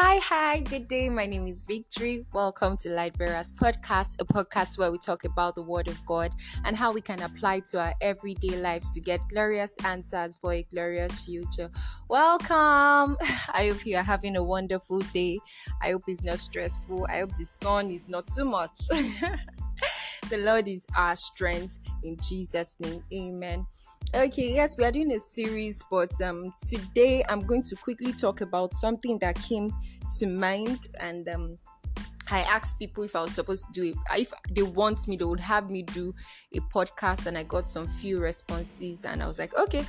Hi, hi, good day. My name is Victory. Welcome to Lightbearers Podcast, a podcast where we talk about the Word of God and how we can apply to our everyday lives to get glorious answers for a glorious future. Welcome. I hope you are having a wonderful day. I hope it's not stressful. I hope the sun is not too much. the Lord is our strength in Jesus' name. Amen. Okay, yes, we are doing a series, but um, today I'm going to quickly talk about something that came to mind, and um, I asked people if I was supposed to do it. If they want me, they would have me do a podcast, and I got some few responses, and I was like, okay,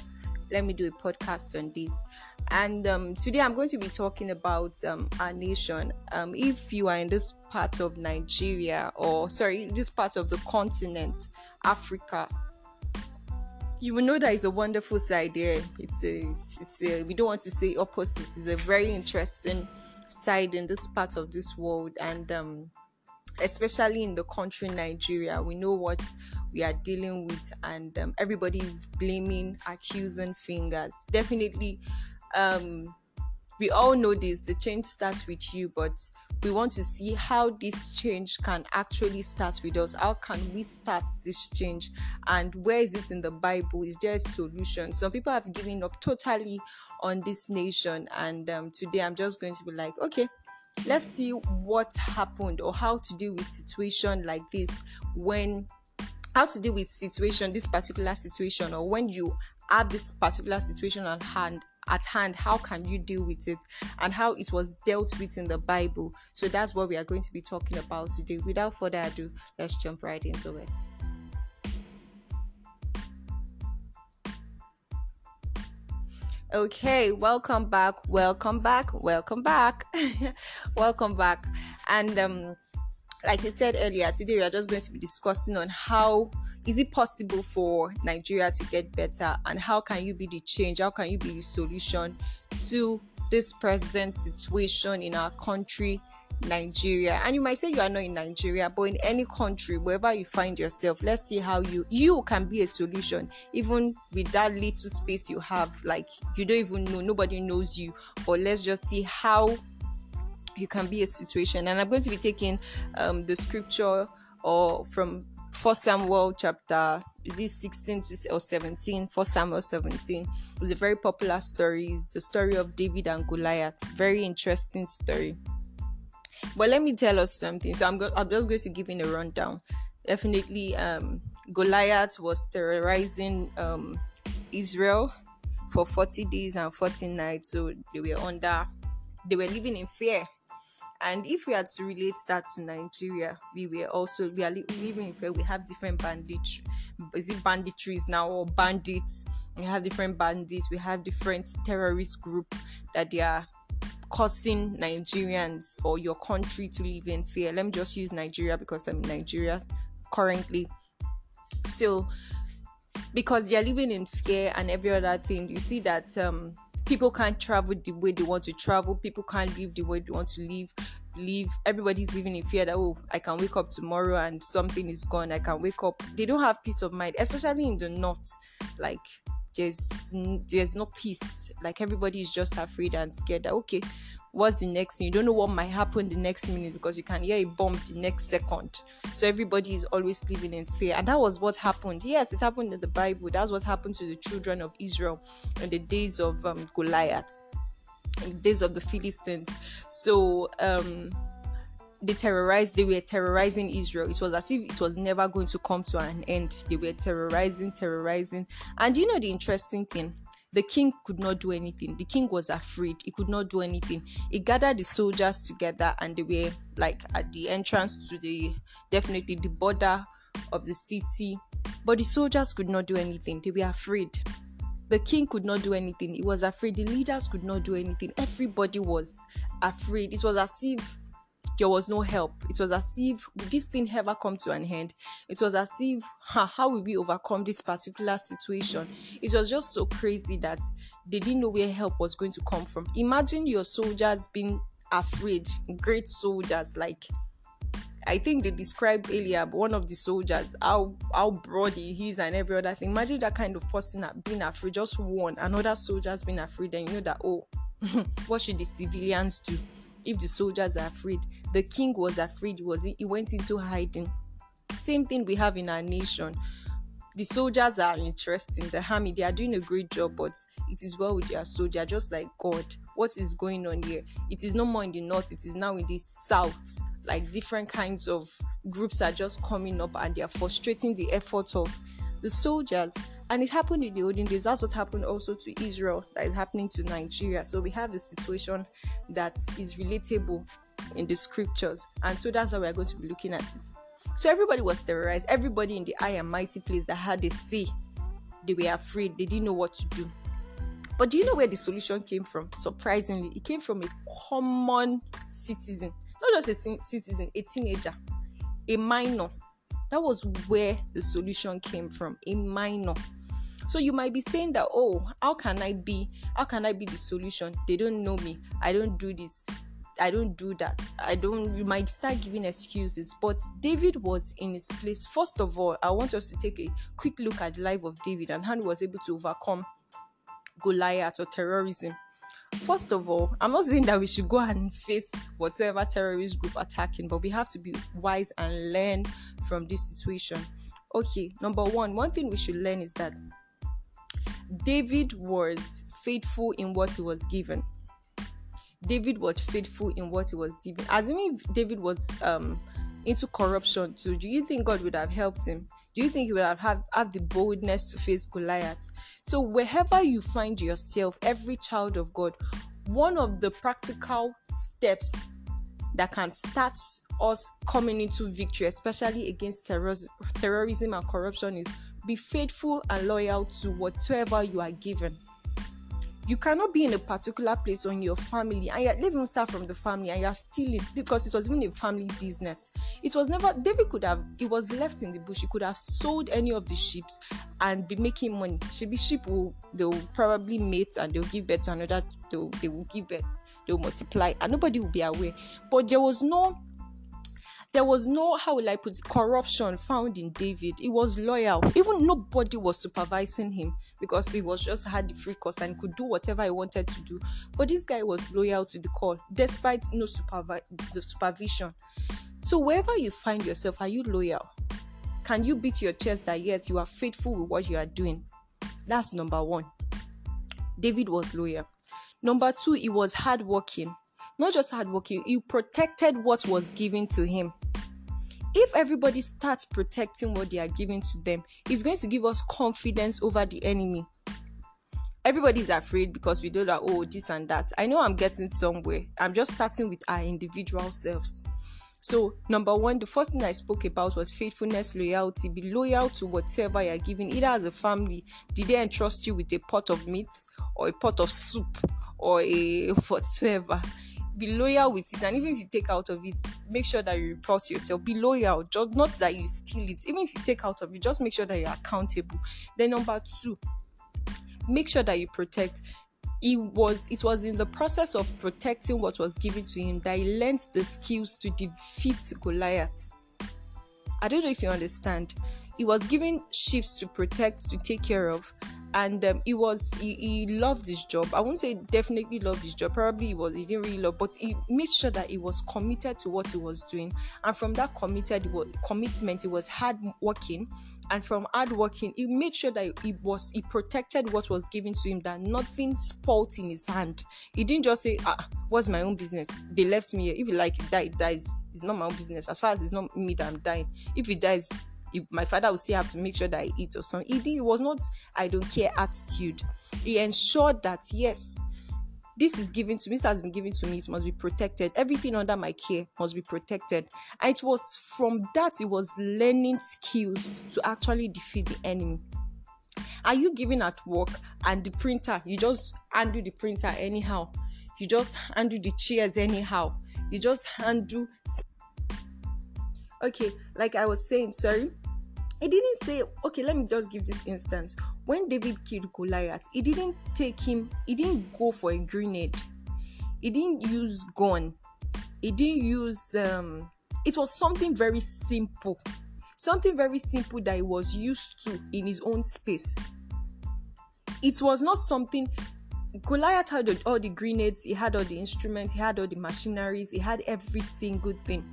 let me do a podcast on this. And um, today I'm going to be talking about um, our nation. Um, if you are in this part of Nigeria, or sorry, this part of the continent, Africa, you will know that it's a wonderful side there. It's a, it's a, we don't want to say opposite. It's a very interesting side in this part of this world, and um, especially in the country Nigeria, we know what we are dealing with, and um, everybody is blaming, accusing fingers. Definitely, um, we all know this. The change starts with you, but we want to see how this change can actually start with us. How can we start this change? And where is it in the Bible? Is there a solution? Some people have given up totally on this nation. And um, today I'm just going to be like, okay, let's see what happened or how to deal with situation like this when how to deal with situation this particular situation or when you have this particular situation at hand at hand how can you deal with it and how it was dealt with in the bible? So that's what we are going to be talking about today. Without further ado let's jump right into it Okay, welcome back, welcome back, welcome back, welcome back. And um, like I said earlier, today we are just going to be discussing on how is it possible for Nigeria to get better and how can you be the change? How can you be the solution to this present situation in our country, Nigeria? And you might say you are not in Nigeria, but in any country, wherever you find yourself, let's see how you you can be a solution, even with that little space you have. Like you don't even know, nobody knows you, but let's just see how you can be a situation. And I'm going to be taking um, the scripture or from First Samuel chapter is it 16 to or 17? First Samuel 17 It's a very popular story. It's the story of David and Goliath. Very interesting story. But let me tell us something. So I'm go- I'm just going to give in a rundown. Definitely, um, Goliath was terrorizing um, Israel for 40 days and 40 nights. So they were under, they were living in fear and if we had to relate that to Nigeria, we were also we are living in fear. We have different bandits. Is it banditries now or bandits? We have different bandits. We have different terrorist group that they are causing Nigerians or your country to live in fear. Let me just use Nigeria because I'm in Nigeria currently. So because they're living in fear and every other thing, you see that um people can't travel the way they want to travel. People can't live the way they want to live live. Everybody's living in fear that oh i can wake up tomorrow and something is gone. I can wake up. They don't have peace of mind especially in the north. Like there's there's no peace. Like everybody is just afraid and scared that okay what's the next thing? You don't know what might happen the next minute because you can hear a bomb the next second. So everybody is always living in fear. And that was what happened. Yes it happened in the bible. That's what happened to the children of israel in the days of um, goliath in the days of the philistines. So um they terrorized they were terrorizing israel it was as if it was never going to come to an end they were terrorizing terrorizing and you know the interesting thing the king could not do anything. The king was afraid. He could not do anything. He gathered the soldiers together and they were like at the entrance to the definitely the border of the city. But the soldiers could not do anything. They were afraid. The king could not do anything. He was afraid. The leaders could not do anything. Everybody was afraid. It was as if there was no help. It was as if would this thing ever come to an end? It was as if how will we overcome this particular situation? It was just so crazy that they didn't know where help was going to come from. Imagine your soldiers being afraid, great soldiers like I think they described earlier one of the soldiers how how broad he is and every other thing. Imagine that kind of person being afraid, just one another soldier's been afraid, and you know that oh, what should the civilians do? If the soldiers are afraid, the king was afraid, was he? He went into hiding. Same thing we have in our nation. The soldiers are interesting. The army, they are doing a great job, but it is well with their soldier, just like God. What is going on here? It is no more in the north, it is now in the south. Like different kinds of groups are just coming up and they are frustrating the efforts of the soldiers. And it happened in the olden days. That's what happened also to Israel, that is happening to Nigeria. So we have a situation that is relatable in the scriptures. And so that's how we're going to be looking at it. So everybody was terrorized. Everybody in the high and mighty place that had a say, they were afraid. They didn't know what to do. But do you know where the solution came from? Surprisingly, it came from a common citizen, not just a citizen, a teenager, a minor. That was where the solution came from, a minor. So you might be saying that, oh, how can I be? How can I be the solution? They don't know me. I don't do this. I don't do that. I don't. You might start giving excuses, but David was in his place. First of all, I want us to take a quick look at the life of David and how he was able to overcome Goliath or terrorism. First of all, I'm not saying that we should go and face whatever terrorist group attacking, but we have to be wise and learn from this situation. Okay, number one, one thing we should learn is that David was faithful in what he was given. David was faithful in what he was given. Assuming David was um into corruption too, do you think God would have helped him? Do you think he would have had, have the boldness to face Goliath? So wherever you find yourself, every child of God, one of the practical steps that can start us coming into victory, especially against terrorism and corruption, is be faithful and loyal to whatsoever you are given. You cannot be in a particular place on your family and you're even start from the family and you're stealing because it was even a family business. It was never david could have it was left in the bush. He could have sold any of the sheep and be making money. Should be sheep will they'll probably mate and they'll give birth to another they'll, they will give birth they'll multiply and nobody will be aware. But there was no there was no, how will I put it, corruption found in David. He was loyal. Even nobody was supervising him because he was just had the free course and could do whatever he wanted to do. But this guy was loyal to the call despite no supervi- the supervision. So wherever you find yourself, are you loyal? Can you beat your chest that yes, you are faithful with what you are doing? That's number one. David was loyal. Number two, he was hardworking not just hardworking, he protected what was given to him. If everybody starts protecting what they are giving to them, it's going to give us confidence over the enemy. Everybody's afraid because we know that, oh, this and that. I know I'm getting somewhere. I'm just starting with our individual selves. So, number one, the first thing I spoke about was faithfulness, loyalty. Be loyal to whatever you're giving, either as a family. Did they entrust you with a pot of meat or a pot of soup or a whatsoever? Be loyal with it and even if you take out of it make sure that you report yourself. Be loyal. Just not that you steal it. Even if you take out of it just make sure that you're accountable. Then number two make sure that you protect. It was it was in the process of protecting what was given to him that he learned the skills to defeat goliath. I don't know if you understand. He was given ships to protect to take care of and um, he was he, he loved his job. I won't say definitely loved his job. Probably he was he didn't really love but he made sure that he was committed to what he was doing. And from that committed commitment he was hard working and from hard working he made sure that he was he protected what was given to him that nothing spoiled in his hand. He didn't just say ah what's my own business? They left me here. If he like die dies it's not my own business. As far as it's not me that i'm dying. If he dies my father would still have to make sure that I eat or something. It, it was not I don't care attitude. He ensured that yes, this is given to me, this has been given to me, it must be protected. Everything under my care must be protected. And it was from that he was learning skills to actually defeat the enemy. Are you giving at work and the printer, you just undo the printer anyhow? You just undo the chairs anyhow? You just undo okay like i was saying sorry he didn't say okay let me just give this instance. When david killed goliath he didn't take him he didn't go for a grenade. He didn't use gun. He didn't use um it was something very simple. Something very simple that he was used to in his own space. It was not something Goliath had all the grenades, he had all the instruments, he had all the machineries, he had every single thing.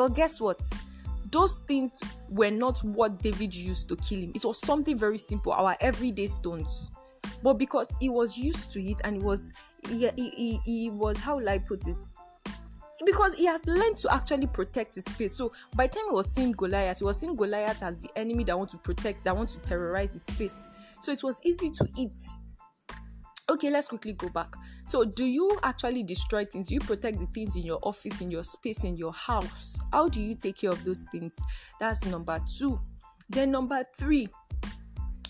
But guess what? Those things were not what David used to kill him. It was something very simple, our everyday stones. But because he was used to it and he was he, he, he, he was how will I put it? because he had learned to actually protect his space. So by the time he was seeing Goliath, he was seeing Goliath as the enemy that wants to protect, that wants to terrorize the space. So it was easy to eat okay let's quickly go back so do you actually destroy things do you protect the things in your office in your space in your house how do you take care of those things that's number two then number three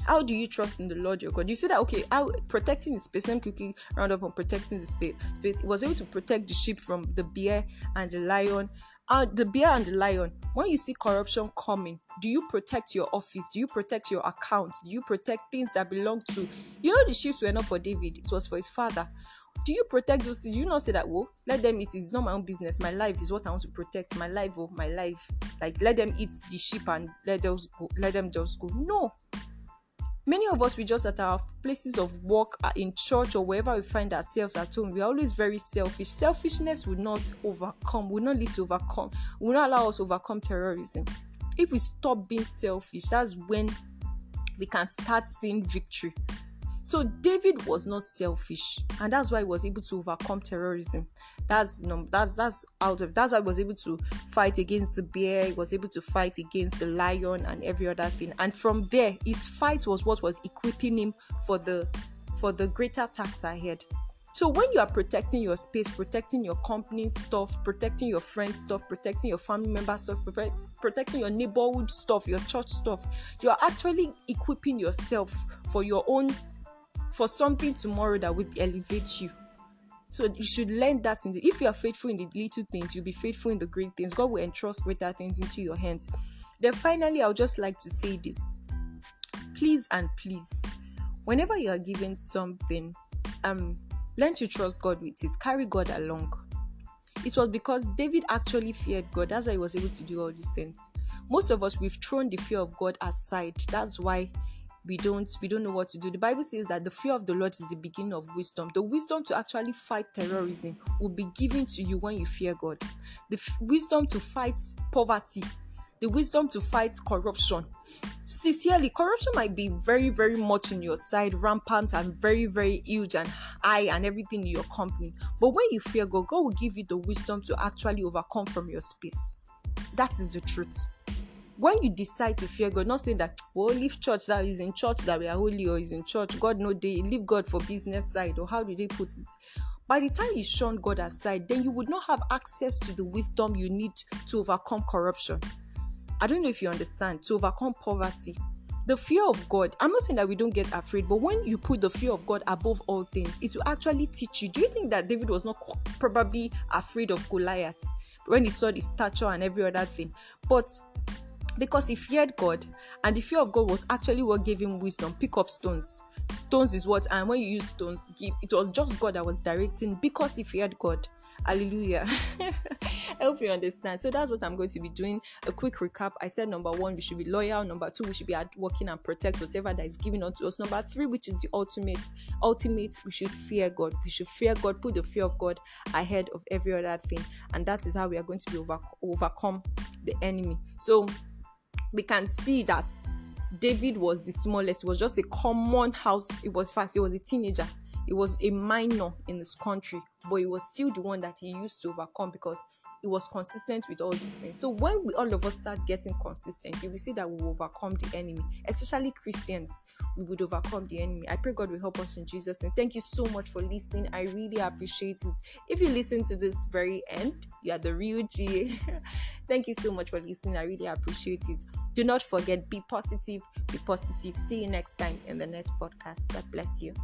how do you trust in the Lord your God? You say that okay, how protecting the space. Let me quickly round up on protecting the state space. He was able to protect the sheep from the bear and the lion uh, the bear and the lion, when you see corruption coming, do you protect your office? Do you protect your accounts? Do you protect things that belong to you know the sheep were not for David, it was for his father. Do you protect those things? You not say that, well, let them eat. It's not my own business. My life is what I want to protect. My life, oh, my life. Like let them eat the sheep and let those go, let them just go. No, Many of us, we just at our places of work, uh, in church, or wherever we find ourselves at home, we are always very selfish. Selfishness will not overcome, will not lead to overcome, will not allow us to overcome terrorism. If we stop being selfish, that's when we can start seeing victory. So David was not selfish, and that's why he was able to overcome terrorism. That's no, that's that's out of that's why he was able to fight against the bear. He was able to fight against the lion and every other thing. And from there, his fight was what was equipping him for the for the greater task ahead. So when you are protecting your space, protecting your company stuff, protecting your friends stuff, protecting your family member stuff, protecting your neighborhood stuff, your church stuff, you are actually equipping yourself for your own for something tomorrow that will elevate you. So you should learn that the, if you are faithful in the little things, you'll be faithful in the great things. God will entrust greater things into your hands. Then finally, I would just like to say this. Please and please, whenever you are given something, um, learn to trust God with it. Carry God along. It was because David actually feared God. That's why he was able to do all these things. Most of us, we've thrown the fear of God aside. That's why we don't we don't know what to do. The bible says that the fear of the lord is the beginning of wisdom. The wisdom to actually fight terrorism will be given to you when you fear god. The f- wisdom to fight poverty the wisdom to fight corruption. Sincerely corruption might be very very much in your side rampant and very very huge and high and everything in your company. But when you fear god god will give you the wisdom to actually overcome from your space. That is the truth when you decide to fear God, not saying that we well, leave church that is in church that we are holy or is in church, God no they leave God for business side, or how do they put it? By the time you shun God aside, then you would not have access to the wisdom you need to overcome corruption. I don't know if you understand, to overcome poverty. The fear of God, I'm not saying that we don't get afraid, but when you put the fear of God above all things, it will actually teach you. Do you think that David was not probably afraid of Goliath when he saw the stature and every other thing? But because he feared God, and the fear of God was actually what gave him wisdom. Pick up stones. Stones is what, and when you use stones, give it was just God that was directing because he feared God. Hallelujah. I hope you understand. So that's what I'm going to be doing. A quick recap. I said number one, we should be loyal. Number two, we should be working and protect whatever that is given unto us. Number three, which is the ultimate, ultimate, we should fear God. We should fear God, put the fear of God ahead of every other thing. And that is how we are going to be over, overcome the enemy. So we can see that David was the smallest. It was just a common house. It was fast. He was a teenager. It was a minor in this country, but he was still the one that he used to overcome because it was consistent with all these things. So when we all of us start getting consistent, you will see that we will overcome the enemy, especially Christians. We would overcome the enemy. I pray God will help us in Jesus' name. Thank you so much for listening. I really appreciate it. If you listen to this very end, you are the real G. Thank you so much for listening. I really appreciate it. Do not forget, be positive, be positive. See you next time in the next podcast. God bless you.